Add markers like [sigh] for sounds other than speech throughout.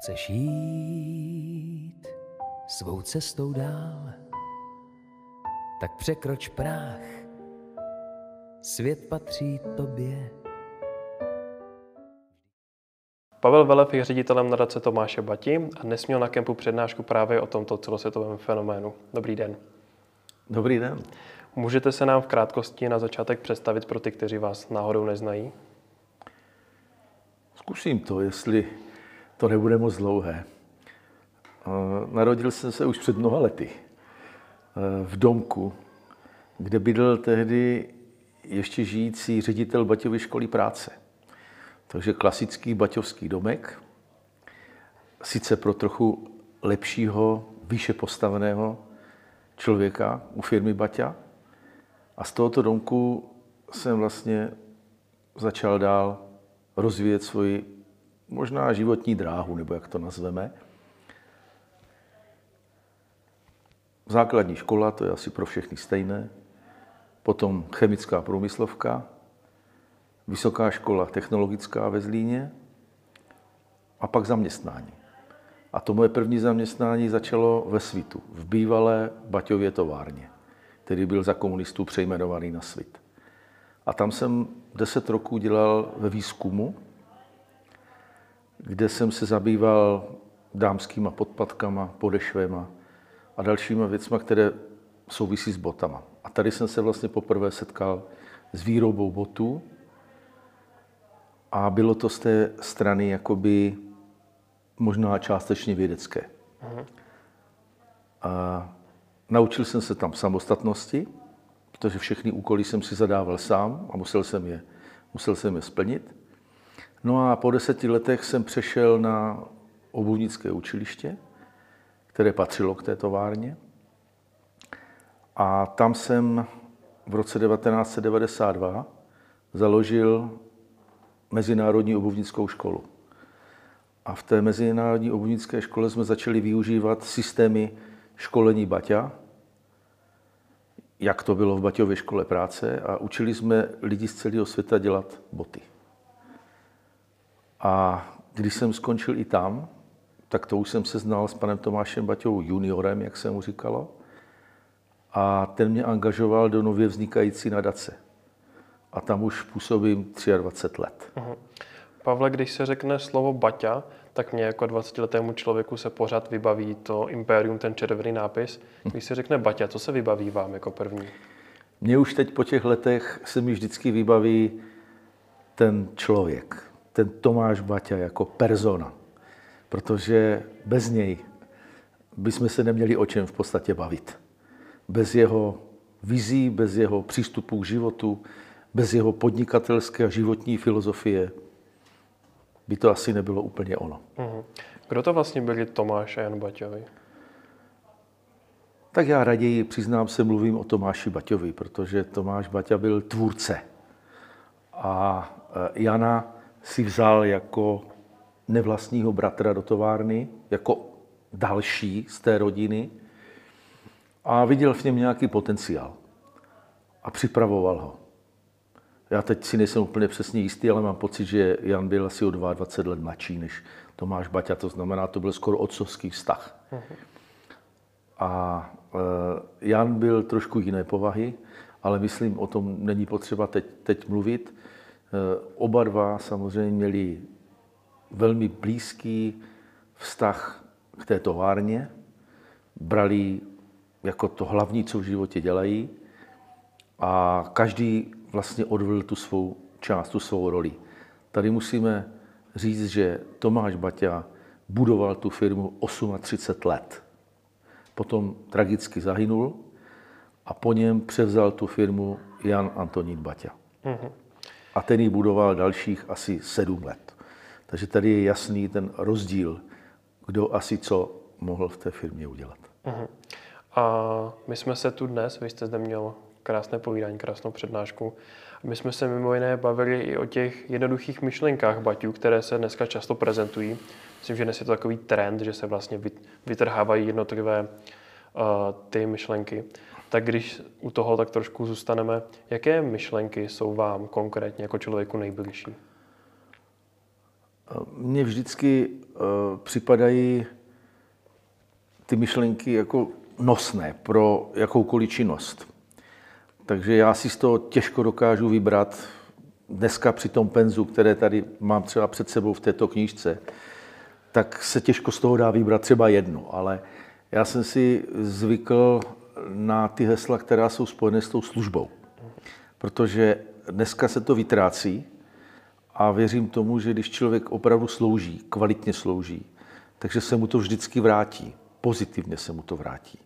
Chceš jít svou cestou dál, tak překroč práh, svět patří tobě. Pavel Velev je ředitelem nadace Tomáše Bati a dnes měl na kempu přednášku právě o tomto celosvětovém fenoménu. Dobrý den. Dobrý den. Můžete se nám v krátkosti na začátek představit pro ty, kteří vás náhodou neznají? Zkusím to, jestli to nebude moc dlouhé. Eh, narodil jsem se už před mnoha lety eh, v domku, kde bydlel tehdy ještě žijící ředitel Baťovy školy práce. Takže klasický baťovský domek, sice pro trochu lepšího, výše postaveného člověka u firmy Baťa. A z tohoto domku jsem vlastně začal dál rozvíjet svoji možná životní dráhu, nebo jak to nazveme. Základní škola, to je asi pro všechny stejné. Potom chemická průmyslovka, vysoká škola technologická ve Zlíně a pak zaměstnání. A to moje první zaměstnání začalo ve Svitu, v bývalé Baťově továrně, který byl za komunistů přejmenovaný na Svit. A tam jsem deset roků dělal ve výzkumu, kde jsem se zabýval dámskýma podpadkama, podešvema a dalšíma věcma, které souvisí s botama. A tady jsem se vlastně poprvé setkal s výrobou botů a bylo to z té strany jakoby možná částečně vědecké. Uh-huh. A naučil jsem se tam samostatnosti, protože všechny úkoly jsem si zadával sám a musel jsem je, musel jsem je splnit. No a po deseti letech jsem přešel na obuvnické učiliště, které patřilo k té továrně. A tam jsem v roce 1992 založil Mezinárodní obuvnickou školu. A v té Mezinárodní obuvnické škole jsme začali využívat systémy školení Baťa, jak to bylo v Baťově škole práce, a učili jsme lidi z celého světa dělat boty. A když jsem skončil i tam, tak to už jsem se znal s panem Tomášem Baťou juniorem, jak se mu říkalo. A ten mě angažoval do nově vznikající nadace. A tam už působím 23 let. Uh-huh. Pavle, když se řekne slovo Baťa, tak mě jako 20-letému člověku se pořád vybaví to impérium, ten červený nápis. Když se řekne Baťa, co se vybaví vám jako první? Mně už teď po těch letech se mi vždycky vybaví ten člověk, ten Tomáš Baťa jako persona. Protože bez něj bychom se neměli o čem v podstatě bavit. Bez jeho vizí, bez jeho přístupu k životu, bez jeho podnikatelské a životní filozofie by to asi nebylo úplně ono. Mhm. Kdo to vlastně byli Tomáš a Jan Baťovi? Tak já raději, přiznám se, mluvím o Tomáši Baťovi, protože Tomáš Baťa byl tvůrce. A e, Jana si vzal jako nevlastního bratra do továrny, jako další z té rodiny a viděl v něm nějaký potenciál a připravoval ho. Já teď si nejsem úplně přesně jistý, ale mám pocit, že Jan byl asi o 22 let mladší než Tomáš Baťa, to znamená, to byl skoro otcovský vztah. A e, Jan byl trošku jiné povahy, ale myslím, o tom není potřeba teď, teď mluvit. Eh, oba dva samozřejmě měli velmi blízký vztah k té továrně, brali jako to hlavní, co v životě dělají a každý vlastně odvedl tu svou část, tu svou roli. Tady musíme říct, že Tomáš Baťa budoval tu firmu 38 let. Potom tragicky zahynul a po něm převzal tu firmu Jan Antonín Baťa. Mm-hmm a ten ji budoval dalších asi sedm let. Takže tady je jasný ten rozdíl, kdo asi co mohl v té firmě udělat. Uh-huh. A my jsme se tu dnes, vy jste zde měl krásné povídání, krásnou přednášku. My jsme se mimo jiné bavili i o těch jednoduchých myšlenkách Baťů, které se dneska často prezentují. Myslím, že dnes je to takový trend, že se vlastně vytrhávají jednotlivé uh, ty myšlenky tak když u toho tak trošku zůstaneme, jaké myšlenky jsou vám konkrétně jako člověku nejbližší? Mně vždycky eh, připadají ty myšlenky jako nosné pro jakoukoliv činnost. Takže já si z toho těžko dokážu vybrat dneska při tom penzu, které tady mám třeba před sebou v této knížce, tak se těžko z toho dá vybrat třeba jedno, ale já jsem si zvykl na ty hesla, která jsou spojené s tou službou. Protože dneska se to vytrácí a věřím tomu, že když člověk opravdu slouží, kvalitně slouží, takže se mu to vždycky vrátí. Pozitivně se mu to vrátí.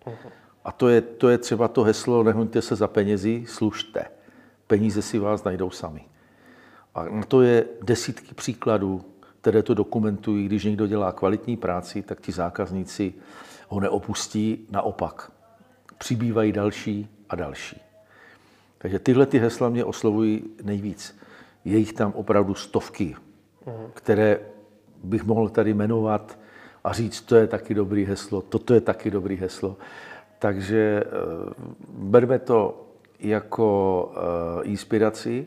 A to je, to je třeba to heslo, nehoňte se za penězi, služte. Peníze si vás najdou sami. A na to je desítky příkladů, které to dokumentují. Když někdo dělá kvalitní práci, tak ti zákazníci ho neopustí, naopak. Přibývají další a další. Takže tyhle ty hesla mě oslovují nejvíc. Je jich tam opravdu stovky, které bych mohl tady jmenovat a říct, to je taky dobrý heslo, toto je taky dobrý heslo. Takže eh, berme to jako eh, inspiraci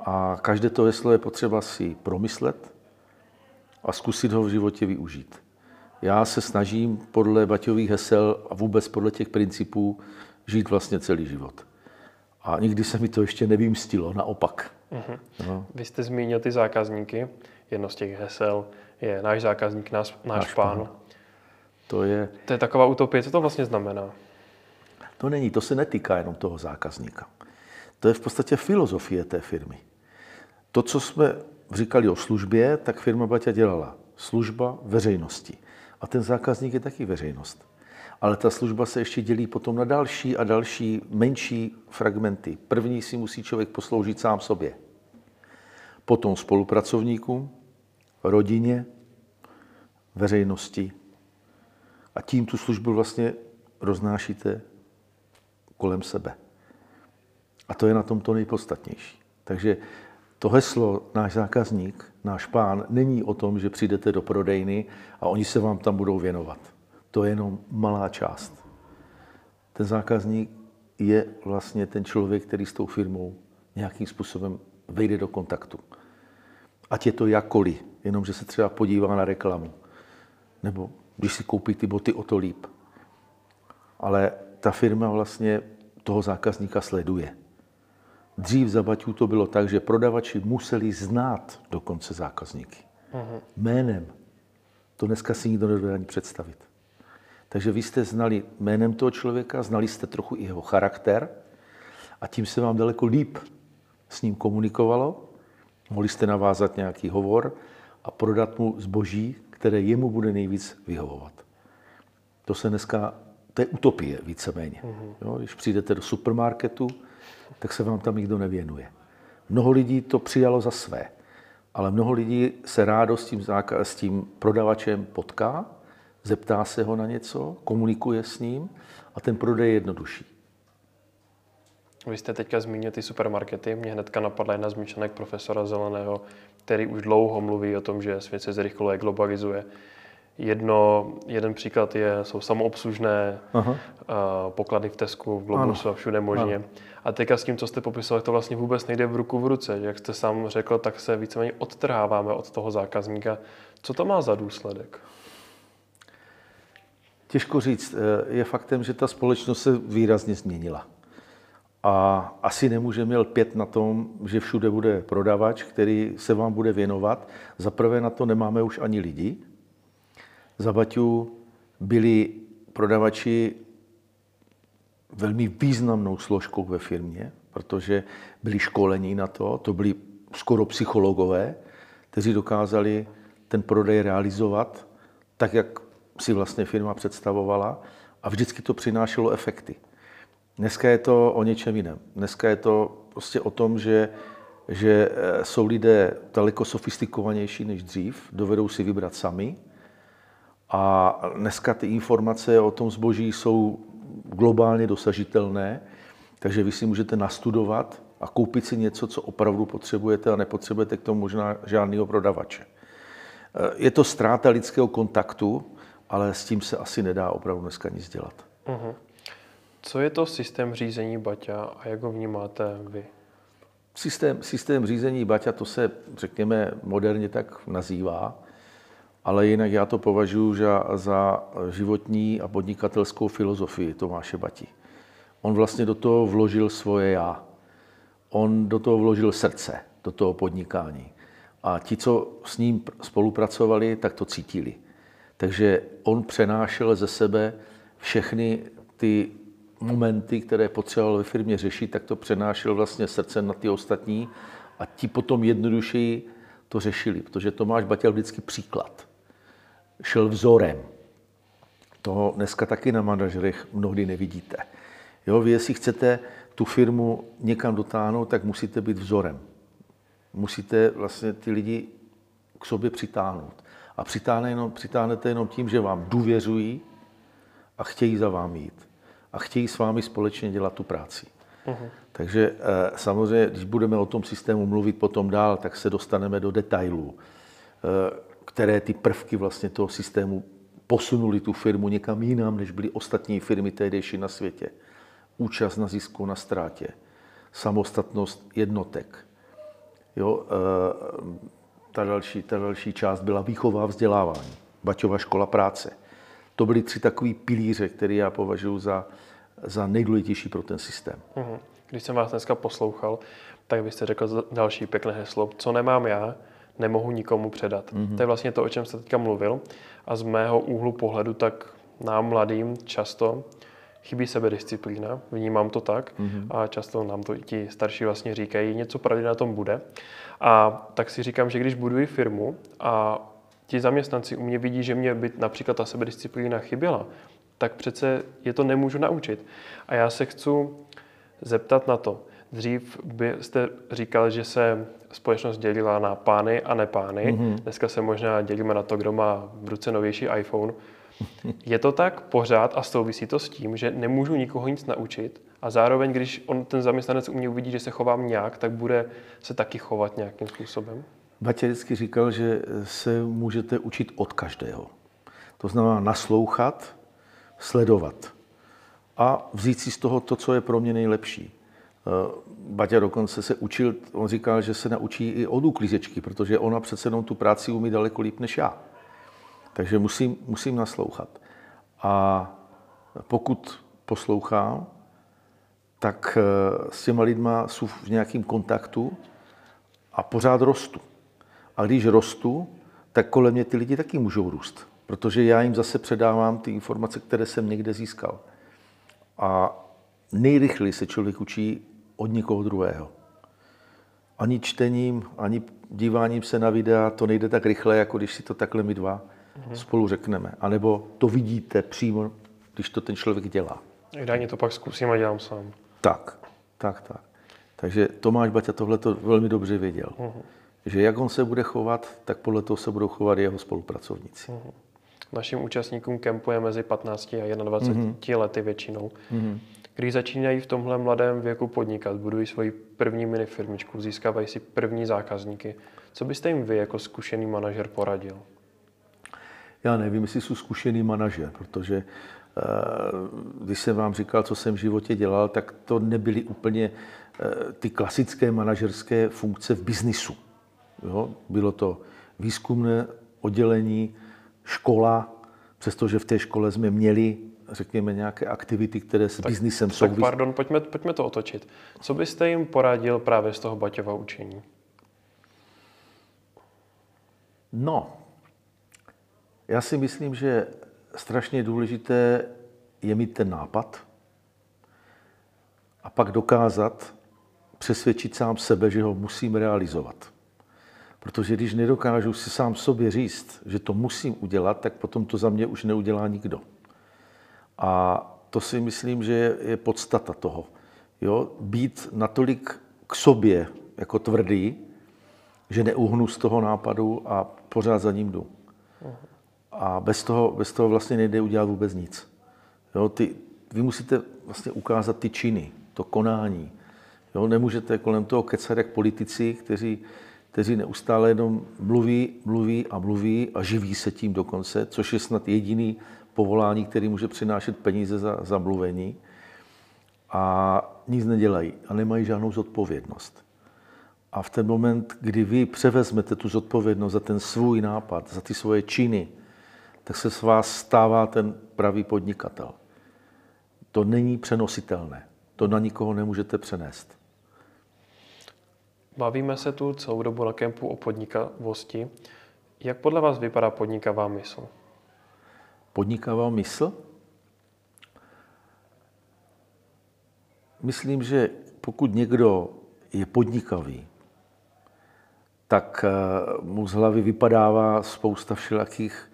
a každé to heslo je potřeba si promyslet a zkusit ho v životě využít. Já se snažím podle Baťových hesel a vůbec podle těch principů žít vlastně celý život. A nikdy se mi to ještě nevymstilo, naopak. Uh-huh. No. Vy jste zmínil ty zákazníky. Jedno z těch hesel je náš zákazník, náš, náš, náš pán. pán. To je... To je taková utopie. Co to vlastně znamená? To není, to se netýká jenom toho zákazníka. To je v podstatě filozofie té firmy. To, co jsme říkali o službě, tak firma Baťa dělala služba veřejnosti. A ten zákazník je taky veřejnost. Ale ta služba se ještě dělí potom na další a další menší fragmenty. První si musí člověk posloužit sám sobě. Potom spolupracovníkům, rodině, veřejnosti. A tím tu službu vlastně roznášíte kolem sebe. A to je na tom to nejpodstatnější. Takže to heslo náš zákazník, náš pán, není o tom, že přijdete do prodejny a oni se vám tam budou věnovat. To je jenom malá část. Ten zákazník je vlastně ten člověk, který s tou firmou nějakým způsobem vejde do kontaktu. Ať je to jakkoliv, jenom že se třeba podívá na reklamu. Nebo když si koupí ty boty, o to líp. Ale ta firma vlastně toho zákazníka sleduje. Dřív za Baťů to bylo tak, že prodavači museli znát dokonce zákazníky. Uh-huh. Jménem. To dneska si nikdo nedovede ani představit. Takže vy jste znali jménem toho člověka, znali jste trochu i jeho charakter a tím se vám daleko líp s ním komunikovalo. Mohli jste navázat nějaký hovor a prodat mu zboží, které jemu bude nejvíc vyhovovat. To se dneska, to je utopie víceméně. Uh-huh. Jo, když přijdete do supermarketu, tak se vám tam nikdo nevěnuje. Mnoho lidí to přijalo za své, ale mnoho lidí se rádo s tím, s tím prodavačem potká, zeptá se ho na něco, komunikuje s ním a ten prodej je jednodušší. Vy jste teďka zmínil ty supermarkety. Mě hnedka napadla jedna z profesora Zeleného, který už dlouho mluví o tom, že svět se zrychluje, globalizuje. Jedno, jeden příklad je, jsou samoobslužné Aha. poklady v Tesku, v Globusu a všude možně. Ano. A teďka s tím, co jste popisoval, to vlastně vůbec nejde v ruku v ruce. Jak jste sám řekl, tak se víceméně odtrháváme od toho zákazníka. Co to má za důsledek? Těžko říct. Je faktem, že ta společnost se výrazně změnila. A asi nemůže měl pět na tom, že všude bude prodavač, který se vám bude věnovat. Za prvé na to nemáme už ani lidi. Za Baťu byli prodavači velmi významnou složkou ve firmě, protože byli školení na to, to byli skoro psychologové, kteří dokázali ten prodej realizovat tak, jak si vlastně firma představovala a vždycky to přinášelo efekty. Dneska je to o něčem jiném. Dneska je to prostě o tom, že, že eh, jsou lidé daleko sofistikovanější než dřív, dovedou si vybrat sami. A dneska ty informace o tom zboží jsou globálně dosažitelné, takže vy si můžete nastudovat a koupit si něco, co opravdu potřebujete a nepotřebujete k tomu možná žádného prodavače. Eh, je to ztráta lidského kontaktu, ale s tím se asi nedá opravdu dneska nic dělat. Uh-huh. Co je to systém řízení Baťa a jak ho vnímáte vy? Systém, systém řízení Baťa, to se, řekněme, moderně tak nazývá. Ale jinak já to považuji za, za životní a podnikatelskou filozofii Tomáše Bati. On vlastně do toho vložil svoje já. On do toho vložil srdce, do toho podnikání. A ti, co s ním spolupracovali, tak to cítili. Takže on přenášel ze sebe všechny ty momenty, které potřeboval ve firmě řešit, tak to přenášel vlastně srdcem na ty ostatní a ti potom jednodušeji to řešili, protože Tomáš Batěl vždycky příklad. Šel vzorem. Toho dneska taky na manažerech mnohdy nevidíte. Jo, vy, jestli chcete tu firmu někam dotáhnout, tak musíte být vzorem. Musíte vlastně ty lidi k sobě přitáhnout. A přitáhne jenom, přitáhnete jenom tím, že vám důvěřují a chtějí za vám jít. A chtějí s vámi společně dělat tu práci. Uh-huh. Takže eh, samozřejmě, když budeme o tom systému mluvit potom dál, tak se dostaneme do detailů, eh, které ty prvky vlastně toho systému posunuli tu firmu někam jinam, než byly ostatní firmy tehdejší na světě. Účast na zisku, na ztrátě, samostatnost jednotek. Jo, eh, ta, další, ta další část byla výchova a vzdělávání, Baťova škola práce. To byly tři takové pilíře, které já považuji za, za nejdůležitější pro ten systém. Mhm. Když jsem vás dneska poslouchal, tak byste řekl další pěkné heslo. Co nemám já, nemohu nikomu předat. Mm-hmm. To je vlastně to, o čem jste teďka mluvil. A z mého úhlu pohledu, tak nám mladým často chybí sebedisciplína, vnímám to tak mm-hmm. a často nám to i ti starší vlastně říkají, něco pravdy na tom bude. A tak si říkám, že když buduji firmu a ti zaměstnanci u mě vidí, že mě by například ta sebedisciplína chyběla, tak přece je to nemůžu naučit. A já se chci zeptat na to. Dřív byste říkal, že se společnost dělila na pány a nepány. Mm-hmm. Dneska se možná dělíme na to, kdo má v ruce novější iPhone. Je to tak pořád a souvisí to s tím, že nemůžu nikoho nic naučit a zároveň, když on ten zaměstnanec u mě uvidí, že se chovám nějak, tak bude se taky chovat nějakým způsobem? Batě vždycky říkal, že se můžete učit od každého. To znamená naslouchat, sledovat a vzít si z toho to, co je pro mě nejlepší. Eh, Baťa dokonce se učil, on říkal, že se naučí i od uklízečky, protože ona přece jenom tu práci umí daleko líp než já. Takže musím, musím naslouchat. A pokud poslouchám, tak eh, s těma lidma jsou v nějakém kontaktu a pořád rostu. A když rostu, tak kolem mě ty lidi taky můžou růst, protože já jim zase předávám ty informace, které jsem někde získal. A nejrychleji se člověk učí od někoho druhého. Ani čtením, ani díváním se na videa to nejde tak rychle, jako když si to takhle my dva mm-hmm. spolu řekneme. A nebo to vidíte přímo, když to ten člověk dělá. Ideálně to pak zkusím a dělám sám. Tak, tak, tak. Takže Tomáš Baťa tohle to velmi dobře věděl. Uh-huh. Že jak on se bude chovat, tak podle toho se budou chovat jeho spolupracovníci. Uh-huh. Našim účastníkům kempu je mezi 15 a 21 uh-huh. lety většinou. Uh-huh. Když začínají v tomhle mladém věku podnikat, budují svoji první minifirmičku, získávají si první zákazníky. Co byste jim vy jako zkušený manažer poradil? Já nevím, jestli jsou zkušený manažer, protože eh, když jsem vám říkal, co jsem v životě dělal, tak to nebyly úplně eh, ty klasické manažerské funkce v biznisu. Jo? Bylo to výzkumné oddělení, škola, přestože v té škole jsme měli, řekněme, nějaké aktivity, které s biznisem souvisí. Tak pardon, pojďme, pojďme to otočit. Co byste jim poradil právě z toho Baťova učení? No, já si myslím, že strašně důležité je mít ten nápad a pak dokázat přesvědčit sám sebe, že ho musím realizovat. Protože když nedokážu si sám sobě říct, že to musím udělat, tak potom to za mě už neudělá nikdo. A to si myslím, že je podstata toho. Jo? Být natolik k sobě jako tvrdý, že neuhnu z toho nápadu a pořád za ním jdu. A bez toho, bez toho vlastně nejde udělat vůbec nic. Jo, ty, vy musíte vlastně ukázat ty činy, to konání. Jo, nemůžete kolem toho kecat jak politici, kteří, kteří neustále jenom mluví, mluví a mluví a živí se tím dokonce, což je snad jediný povolání, který může přinášet peníze za, za mluvení. A nic nedělají a nemají žádnou zodpovědnost. A v ten moment, kdy vy převezmete tu zodpovědnost za ten svůj nápad, za ty svoje činy, tak se z vás stává ten pravý podnikatel. To není přenositelné. To na nikoho nemůžete přenést. Bavíme se tu celou dobu na kempu o podnikavosti. Jak podle vás vypadá podnikavá mysl? Podnikavá mysl? Myslím, že pokud někdo je podnikavý, tak eh, mu z hlavy vypadává spousta všelakých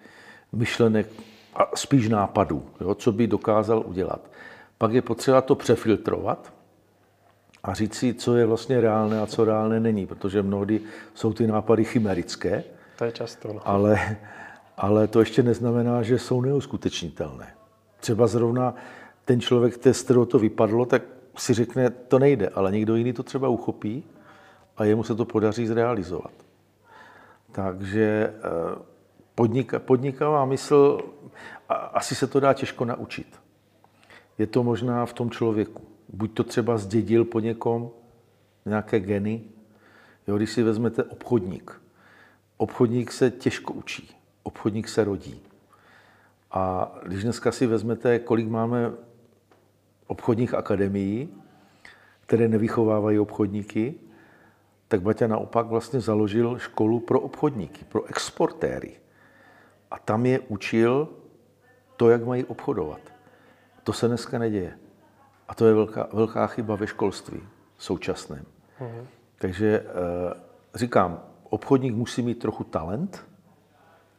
myšlenek a spíš nápadů, jo, co by dokázal udělat. Pak je potřeba to přefiltrovat a říct si, co je vlastně reálné a co reálné není, protože mnohdy jsou ty nápady chimerické. To je často. No. Ale, ale to ještě neznamená, že jsou neuskutečnitelné. Třeba zrovna ten člověk, z kterého to vypadlo, tak si řekne, to nejde, ale někdo jiný to třeba uchopí a jemu se to podaří zrealizovat. Takže eh, podnika, podnikavá mysl, asi se to dá těžko naučit. Je to možná v tom člověku. Buď to třeba zdědil po někom, nějaké geny. Jo, když si vezmete obchodník. Obchodník se těžko učí. Obchodník se rodí. A když dneska si vezmete, kolik máme obchodních akademií, které nevychovávají obchodníky, tak Baťa naopak vlastně založil školu pro obchodníky, pro exportéry. A tam je učil to, jak mají obchodovat. To se dneska neděje. A to je velká, velká chyba ve školství současném. Mm-hmm. Takže e, říkám, obchodník musí mít trochu talent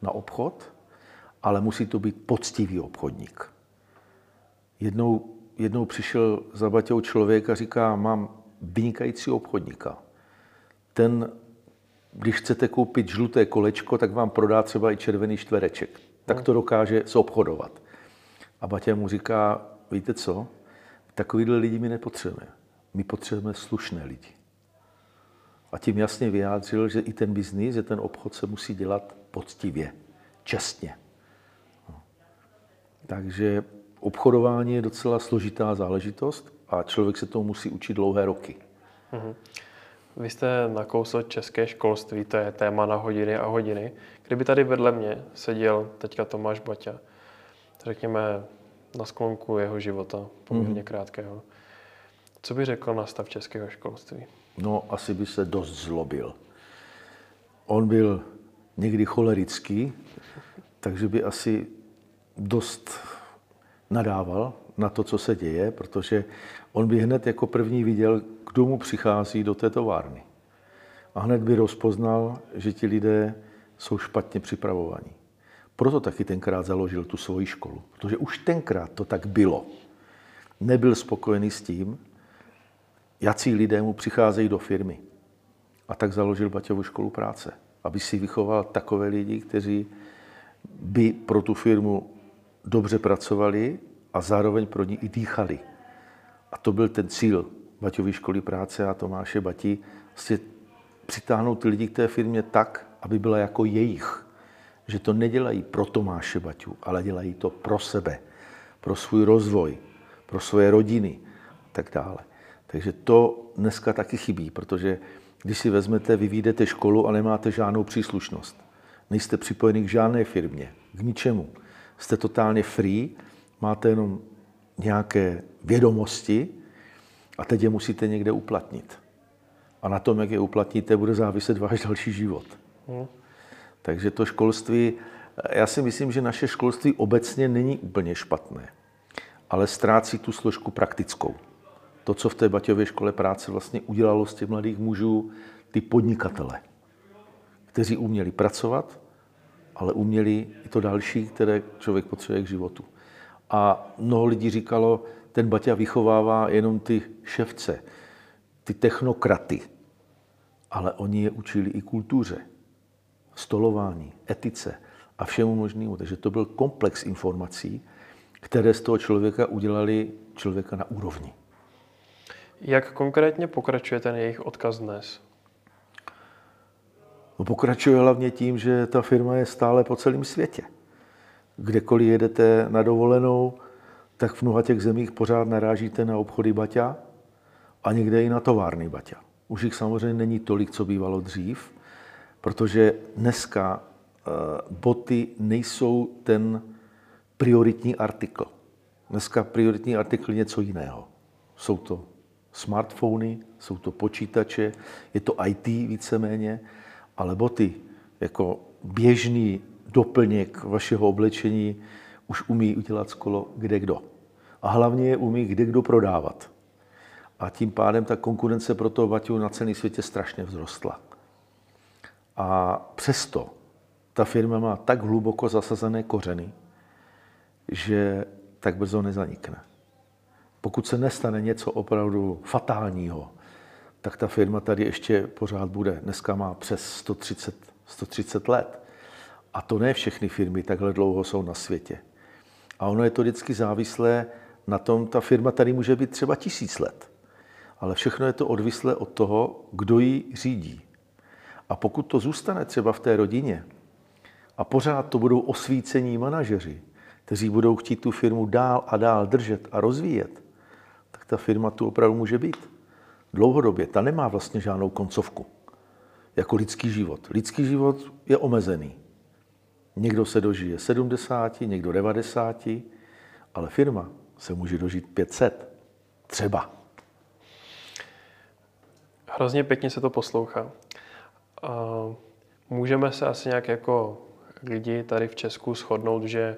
na obchod, ale musí to být poctivý obchodník. Jednou, jednou přišel za Baťou člověk a říká, mám vynikající obchodníka. Ten, když chcete koupit žluté kolečko, tak vám prodá třeba i červený čtvereček. Tak to dokáže obchodovat. A Baťa mu říká, víte co, takovýhle lidi my nepotřebujeme. My potřebujeme slušné lidi. A tím jasně vyjádřil, že i ten biznis, že ten obchod se musí dělat poctivě, čestně. No. Takže obchodování je docela složitá záležitost a člověk se tomu musí učit dlouhé roky. Mm-hmm. Vy jste nakousl české školství, to je téma na hodiny a hodiny. Kdyby tady vedle mě seděl teďka Tomáš Baťa, řekněme na sklonku jeho života, poměrně mm-hmm. krátkého, co by řekl na stav českého školství? No, asi by se dost zlobil. On byl někdy cholerický, takže by asi dost nadával na to, co se děje, protože on by hned jako první viděl, kdo mu přichází do té továrny. A hned by rozpoznal, že ti lidé jsou špatně připravovaní. Proto taky tenkrát založil tu svoji školu, protože už tenkrát to tak bylo. Nebyl spokojený s tím, jací lidé mu přicházejí do firmy. A tak založil Baťovu školu práce, aby si vychoval takové lidi, kteří by pro tu firmu dobře pracovali a zároveň pro ní i dýchali. A to byl ten cíl Baťové školy práce a Tomáše Bati, vlastně přitáhnout ty lidi k té firmě tak, aby byla jako jejich. Že to nedělají pro Tomáše Baťu, ale dělají to pro sebe, pro svůj rozvoj, pro svoje rodiny a tak dále. Takže to dneska taky chybí, protože když si vezmete, vy vyjdete školu a nemáte žádnou příslušnost. Nejste připojeni k žádné firmě, k ničemu. Jste totálně free, máte jenom nějaké vědomosti a teď je musíte někde uplatnit. A na tom, jak je uplatníte, bude záviset váš další život. Hmm. Takže to školství, já si myslím, že naše školství obecně není úplně špatné, ale ztrácí tu složku praktickou. To, co v té Baťově škole práce vlastně udělalo z těch mladých mužů, ty podnikatele, kteří uměli pracovat, ale uměli i to další, které člověk potřebuje k životu. A mnoho lidí říkalo, ten Baťa vychovává jenom ty ševce, ty technokraty, ale oni je učili i kultuře, stolování, etice a všemu možnému. Takže to byl komplex informací, které z toho člověka udělali člověka na úrovni. Jak konkrétně pokračuje ten jejich odkaz dnes? No, pokračuje hlavně tím, že ta firma je stále po celém světě. Kdekoliv jedete na dovolenou, tak v mnoha těch zemích pořád narážíte na obchody Baťa a někde i na továrny Baťa. Už jich samozřejmě není tolik, co bývalo dřív, protože dneska eh, boty nejsou ten prioritní artikl. Dneska prioritní artikl je něco jiného. Jsou to smartfony, jsou to počítače, je to IT víceméně, ale boty jako běžný doplněk vašeho oblečení už umí udělat skoro kde kdo. A hlavně je umí kde kdo prodávat. A tím pádem ta konkurence pro toho Baťu na celém světě strašně vzrostla. A přesto ta firma má tak hluboko zasazené kořeny, že tak brzo nezanikne. Pokud se nestane něco opravdu fatálního, tak ta firma tady ještě pořád bude. Dneska má přes 130, 130 let. A to ne všechny firmy takhle dlouho jsou na světě. A ono je to vždycky závislé na tom, ta firma tady může být třeba tisíc let. Ale všechno je to odvislé od toho, kdo ji řídí. A pokud to zůstane třeba v té rodině a pořád to budou osvícení manažeři, kteří budou chtít tu firmu dál a dál držet a rozvíjet, ta firma tu opravdu může být. Dlouhodobě. Ta nemá vlastně žádnou koncovku. Jako lidský život. Lidský život je omezený. Někdo se dožije 70, někdo 90, ale firma se může dožít 500. Třeba. Hrozně pěkně se to poslouchá. můžeme se asi nějak jako lidi tady v Česku shodnout, že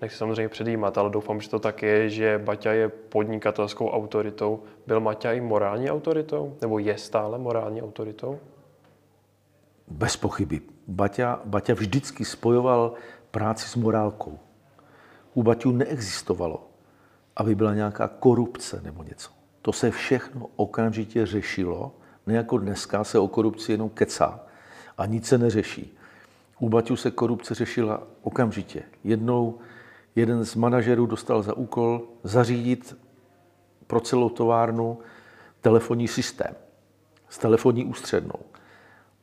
nechci samozřejmě předjímat, ale doufám, že to tak je, že Baťa je podnikatelskou autoritou. Byl Maťa i morální autoritou? Nebo je stále morální autoritou? Bez pochyby. Baťa, Baťa vždycky spojoval práci s morálkou. U Baťu neexistovalo, aby byla nějaká korupce nebo něco. To se všechno okamžitě řešilo. Ne jako dneska se o korupci jenom kecá a nic se neřeší. U Baťu se korupce řešila okamžitě. Jednou jeden z manažerů dostal za úkol zařídit pro celou továrnu telefonní systém s telefonní ústřednou.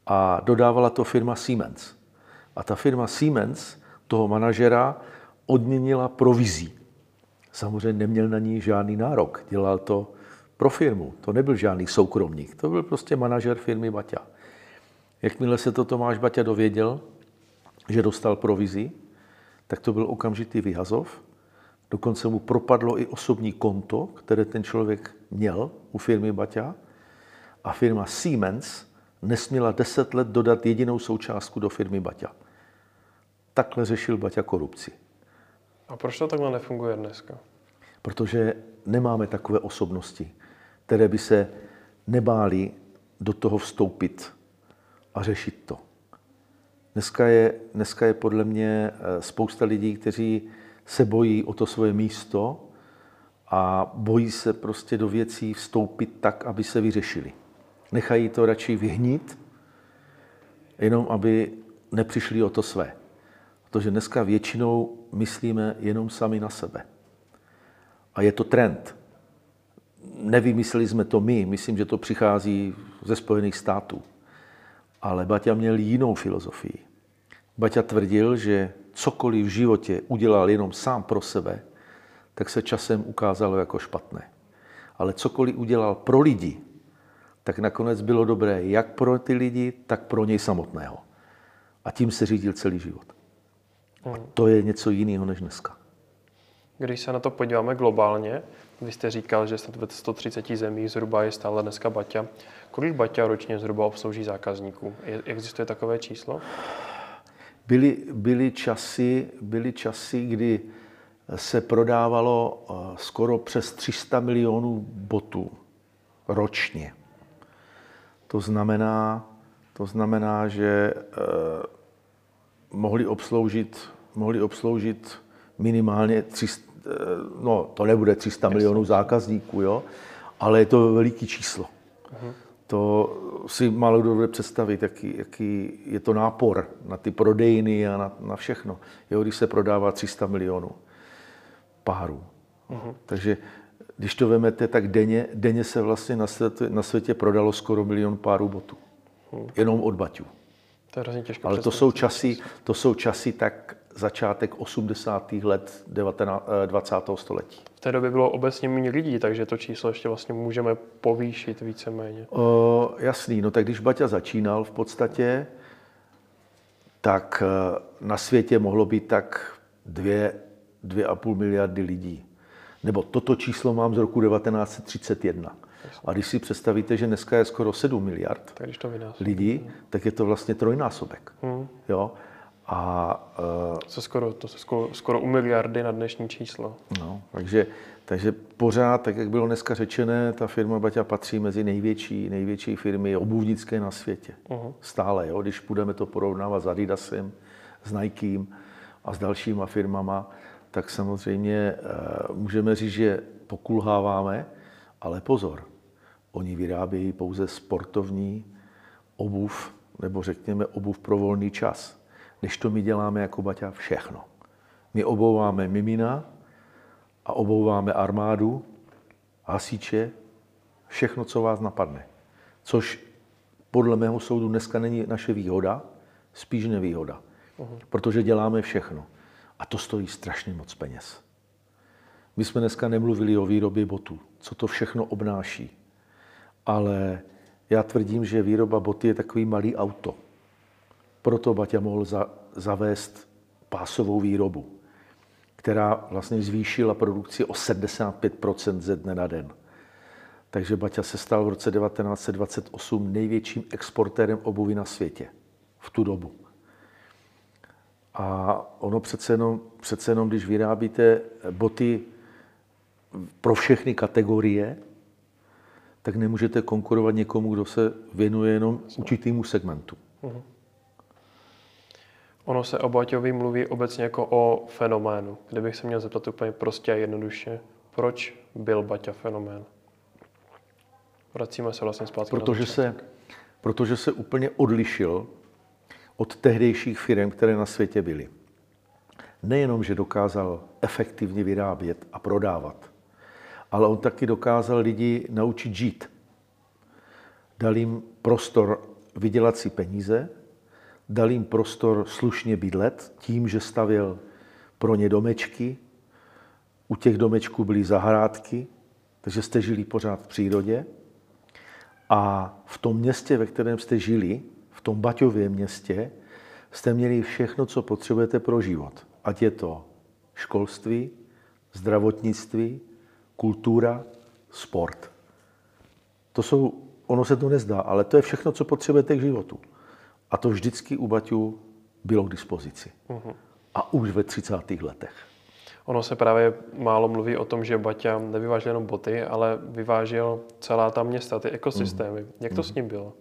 A dodávala to firma Siemens. A ta firma Siemens toho manažera odměnila provizí. Samozřejmě neměl na ní žádný nárok. Dělal to pro firmu. To nebyl žádný soukromník. To byl prostě manažer firmy Baťa. Jakmile se to Tomáš Baťa dověděl, že dostal provizi, tak to byl okamžitý vyhazov. Dokonce mu propadlo i osobní konto, které ten člověk měl u firmy Baťa. A firma Siemens nesměla deset let dodat jedinou součástku do firmy Baťa. Takhle řešil Baťa korupci. A proč to takhle nefunguje dneska? Protože nemáme takové osobnosti, které by se nebáli do toho vstoupit a řešit to. Dneska je, dneska je podle mě eh, spousta lidí, kteří se bojí o to svoje místo a bojí se prostě do věcí vstoupit tak, aby se vyřešili. Nechají to radši vyhnít, jenom aby nepřišli o to své. Protože dneska většinou myslíme jenom sami na sebe. A je to trend. Nevymysleli jsme to my, myslím, že to přichází ze Spojených států. Ale Baťa měl jinou filozofii. Baťa tvrdil, že cokoliv v životě udělal jenom sám pro sebe, tak se časem ukázalo jako špatné. Ale cokoliv udělal pro lidi, tak nakonec bylo dobré jak pro ty lidi, tak pro něj samotného. A tím se řídil celý život. A hmm. to je něco jiného než dneska. Když se na to podíváme globálně, vy jste říkal, že ve 130 zemích zhruba je stále dneska Baťa. Kolik Baťa ročně zhruba obslouží zákazníků? Existuje takové číslo? Byly, byly, časy, byly časy, kdy se prodávalo eh, skoro přes 300 milionů botů ročně. To znamená, to znamená že eh, mohli obsloužit, mohli obsloužit minimálně 300, eh, no to nebude 300 milionů zákazníků, jo, ale je to veliký číslo. Uh-huh. To si málo kdo bude představit, jaký, jaký je to nápor na ty prodejny a na, na všechno, jo, když se prodává 300 milionů párů. Uh-huh. Takže když to vemete, tak denně, denně se vlastně na světě, na světě prodalo skoro milion párů botů. Uh-huh. Jenom od baťů. To je hrozně těžké. Ale to jsou, časy, to jsou časy tak začátek 80. let 19, 20. století. V té době bylo obecně méně lidí, takže to číslo ještě vlastně můžeme povýšit víceméně. O, jasný, no tak když Baťa začínal v podstatě, tak eh, na světě mohlo být tak dvě, dvě a půl miliardy lidí. Nebo toto číslo mám z roku 1931. A když si představíte, že dneska je skoro 7 miliard Tak to lidí, tak je to vlastně trojnásobek. Hmm. Jo? A uh, To, skoro, to se skoro, skoro u miliardy na dnešní číslo. No, takže, takže pořád, tak jak bylo dneska řečené, ta firma Baťa patří mezi největší, největší firmy obuvnické na světě. Uh-huh. Stále, jo? když budeme to porovnávat s Adidasem, s Nikem a s dalšíma firmama, tak samozřejmě e, můžeme říct, že pokulháváme, ale pozor, oni vyrábějí pouze sportovní obuv, nebo řekněme obuv pro volný čas. Než to my děláme jako Baťa všechno. My obouváme mimina, a obouváme armádu, hasiče, všechno, co vás napadne. Což podle mého soudu dneska není naše výhoda, spíš nevýhoda. Uh-huh. Protože děláme všechno. A to stojí strašně moc peněz. My jsme dneska nemluvili o výrobě botů, co to všechno obnáší. Ale já tvrdím, že výroba boty je takový malý auto. Proto Baťa mohl za, zavést pásovou výrobu která vlastně zvýšila produkci o 75% ze dne na den. Takže Baťa se stal v roce 1928 největším exportérem obuvy na světě v tu dobu. A ono přece jenom, přece jenom když vyrábíte boty pro všechny kategorie, tak nemůžete konkurovat někomu, kdo se věnuje jenom určitému segmentu. Uh-huh. Ono se o Baťovi mluví obecně jako o fenoménu. Kdybych se měl zeptat úplně prostě a jednoduše, proč byl Baťa fenomén? Vracíme se vlastně zpátky protože se, protože se úplně odlišil od tehdejších firm, které na světě byly. Nejenom, že dokázal efektivně vyrábět a prodávat, ale on taky dokázal lidi naučit žít. Dal jim prostor vydělat si peníze, dal jim prostor slušně bydlet tím, že stavěl pro ně domečky. U těch domečků byly zahrádky, takže jste žili pořád v přírodě. A v tom městě, ve kterém jste žili, v tom Baťově městě, jste měli všechno, co potřebujete pro život. Ať je to školství, zdravotnictví, kultura, sport. To jsou, ono se to nezdá, ale to je všechno, co potřebujete k životu. A to vždycky u Baťů bylo k dispozici. Uh-huh. A už ve 30. letech. Ono se právě málo mluví o tom, že Baťa nevyvážel jenom boty, ale vyvážel celá ta města, ty ekosystémy. Uh-huh. Jak to uh-huh. s ním bylo?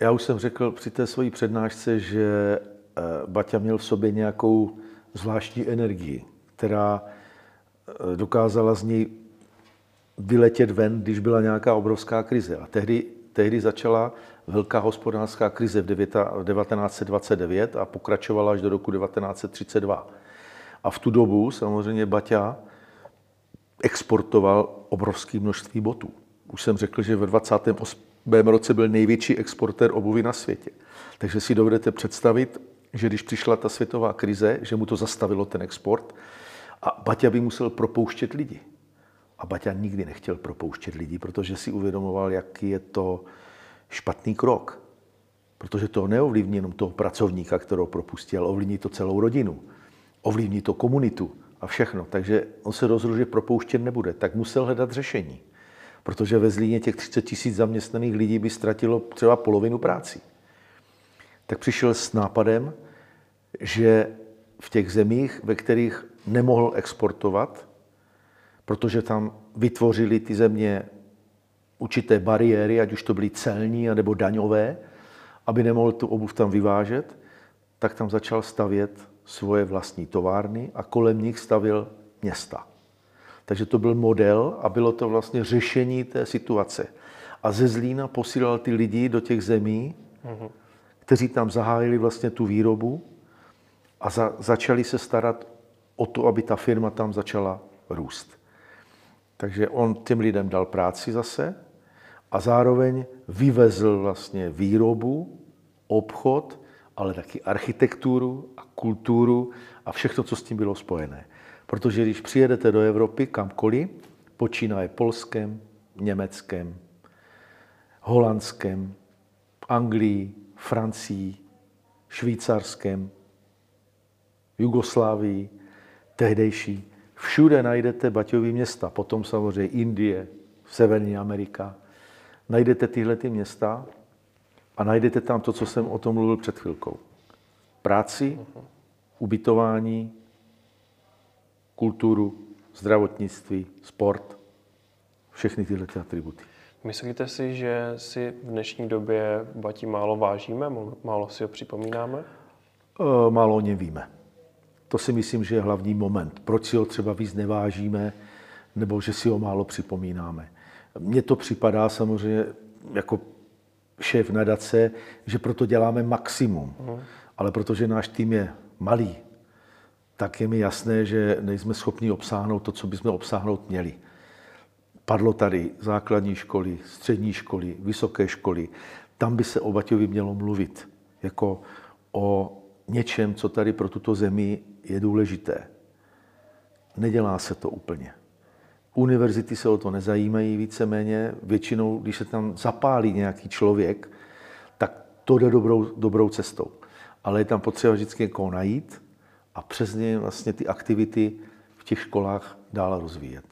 Já už jsem řekl při té své přednášce, že eh, Baťa měl v sobě nějakou zvláštní energii, která eh, dokázala z něj vyletět ven, když byla nějaká obrovská krize. A tehdy, tehdy začala velká hospodářská krize v 1929 a pokračovala až do roku 1932. A v tu dobu samozřejmě Baťa exportoval obrovské množství botů. Už jsem řekl, že ve 28. roce byl největší exportér obuvy na světě. Takže si dovedete představit, že když přišla ta světová krize, že mu to zastavilo ten export a Baťa by musel propouštět lidi. A Baťa nikdy nechtěl propouštět lidi, protože si uvědomoval, jaký je to špatný krok. Protože to neovlivní jenom toho pracovníka, kterého propustí, ale ovlivní to celou rodinu. Ovlivní to komunitu a všechno. Takže on se rozhodl, že propouštět nebude. Tak musel hledat řešení. Protože ve Zlíně těch 30 tisíc zaměstnaných lidí by ztratilo třeba polovinu práci. Tak přišel s nápadem, že v těch zemích, ve kterých nemohl exportovat, protože tam vytvořili ty země určité bariéry, ať už to byly celní nebo daňové, aby nemohl tu obuv tam vyvážet, tak tam začal stavět svoje vlastní továrny a kolem nich stavil města. Takže to byl model a bylo to vlastně řešení té situace. A ze Zlína posílal ty lidi do těch zemí, kteří tam zahájili vlastně tu výrobu a za, začali se starat o to, aby ta firma tam začala růst. Takže on těm lidem dal práci zase, a zároveň vyvezl vlastně výrobu, obchod ale taky architekturu a kulturu a všechno, co s tím bylo spojené. Protože když přijedete do Evropy kamkoliv, počínaje Polskem, Německem, Holandskem, Anglií, Francií, Švýcarskem, Jugoslávii, tehdejší. Všude najdete Baťový města, potom samozřejmě Indie, Severní Amerika. Najdete tyhle ty města a najdete tam to, co jsem o tom mluvil před chvilkou. Práci, ubytování, kulturu, zdravotnictví, sport, všechny tyhle ty atributy. Myslíte si, že si v dnešní době Batí málo vážíme, málo si ho připomínáme? E, málo o něm víme. To si myslím, že je hlavní moment. Proč si ho třeba víc nevážíme, nebo že si ho málo připomínáme. Mně to připadá samozřejmě jako šéf nadace, že proto děláme maximum. Uh-huh. Ale protože náš tým je malý, tak je mi jasné, že nejsme schopni obsáhnout to, co bychom obsáhnout měli. Padlo tady základní školy, střední školy, vysoké školy. Tam by se o Baťovi mělo mluvit jako o něčem, co tady pro tuto zemi je důležité. Nedělá se to úplně. Univerzity se o to nezajímají víceméně. Většinou, když se tam zapálí nějaký člověk, tak to jde dobrou, dobrou cestou. Ale je tam potřeba vždycky někoho najít a přes ně vlastně ty aktivity v těch školách dál rozvíjet.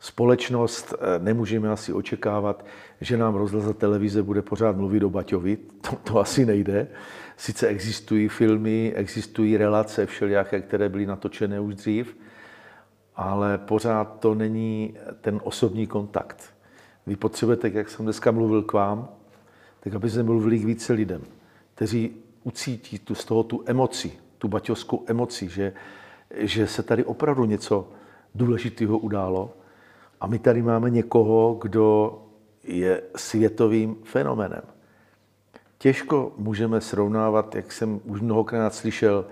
Společnost eh, nemůžeme asi očekávat, že nám rozhlasa televize bude pořád mluvit o Baťovi. To, to asi nejde. Sice existují filmy, existují relace všelijaké, které byly natočené už dřív, ale pořád to není ten osobní kontakt. Vy potřebujete, jak jsem dneska mluvil k vám, tak aby se mluvili k více lidem, kteří ucítí tu, z toho tu emoci, tu baťovskou emoci, že, že se tady opravdu něco důležitého událo a my tady máme někoho, kdo je světovým fenomenem. Těžko můžeme srovnávat, jak jsem už mnohokrát slyšel,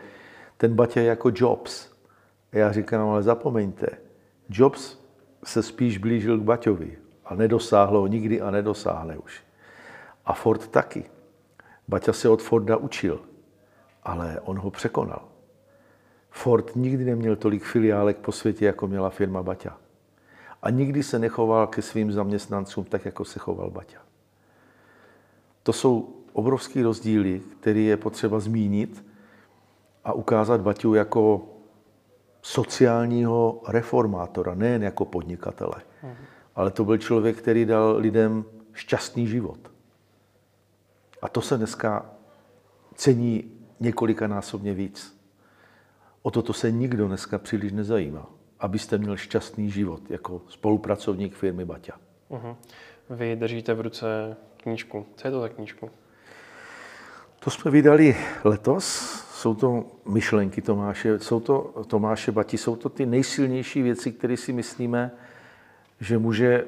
ten Baťa jako Jobs. Já říkám, ale zapomeňte, Jobs se spíš blížil k Baťovi a nedosáhl ho nikdy a nedosáhne už. A Ford taky. Baťa se od Forda učil, ale on ho překonal. Ford nikdy neměl tolik filiálek po světě, jako měla firma Baťa. A nikdy se nechoval ke svým zaměstnancům tak, jako se choval Baťa. To jsou obrovský rozdíly, který je potřeba zmínit a ukázat Baťu jako sociálního reformátora, nejen jako podnikatele. Mhm. Ale to byl člověk, který dal lidem šťastný život. A to se dneska cení několikanásobně víc. O toto se nikdo dneska příliš nezajímá, abyste měl šťastný život jako spolupracovník firmy Baťa. Uh-huh. Vy držíte v ruce knížku. Co je to za knížku? To jsme vydali letos. Jsou to myšlenky Tomáše, jsou to Tomáše Bati, jsou to ty nejsilnější věci, které si myslíme, že může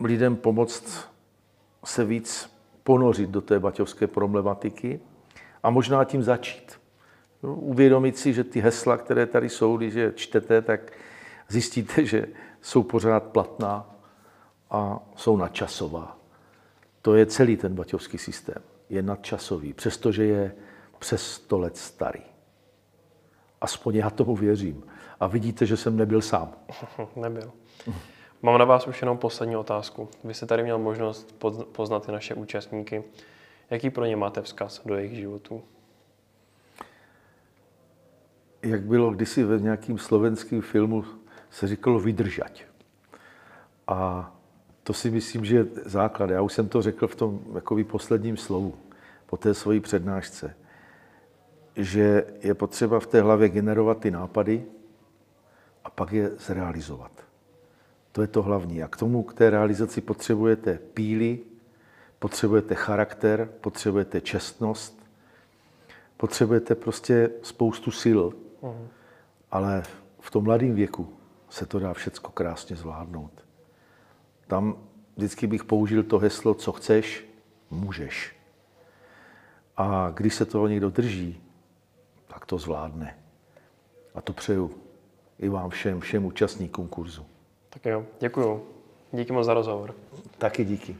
lidem pomoct se víc ponořit do té baťovské problematiky a možná tím začít. No, uvědomit si, že ty hesla, které tady jsou, když je čtete, tak zjistíte, že jsou pořád platná a jsou nadčasová. To je celý ten baťovský systém je nadčasový, přestože je přes 100 let starý. Aspoň já tomu věřím. A vidíte, že jsem nebyl sám. [laughs] Nebyl. Mám na vás už jenom poslední otázku. Vy jste tady měl možnost poznat i naše účastníky. Jaký pro ně máte vzkaz do jejich životů? Jak bylo kdysi ve nějakém slovenském filmu, se říkalo vydržať. A to si myslím, že je základ. Já už jsem to řekl v tom jakoby posledním slovu, po té svojí přednášce, že je potřeba v té hlavě generovat ty nápady a pak je zrealizovat. To je to hlavní. A k tomu, k té realizaci potřebujete píly, potřebujete charakter, potřebujete čestnost, potřebujete prostě spoustu sil. Uh-huh. Ale v tom mladém věku se to dá všecko krásně zvládnout. Tam vždycky bych použil to heslo, co chceš, můžeš. A když se toho někdo drží, tak to zvládne. A to přeju i vám všem, všem účastníkům kurzu. Tak jo, děkuju. Díky moc za rozhovor. Taky díky.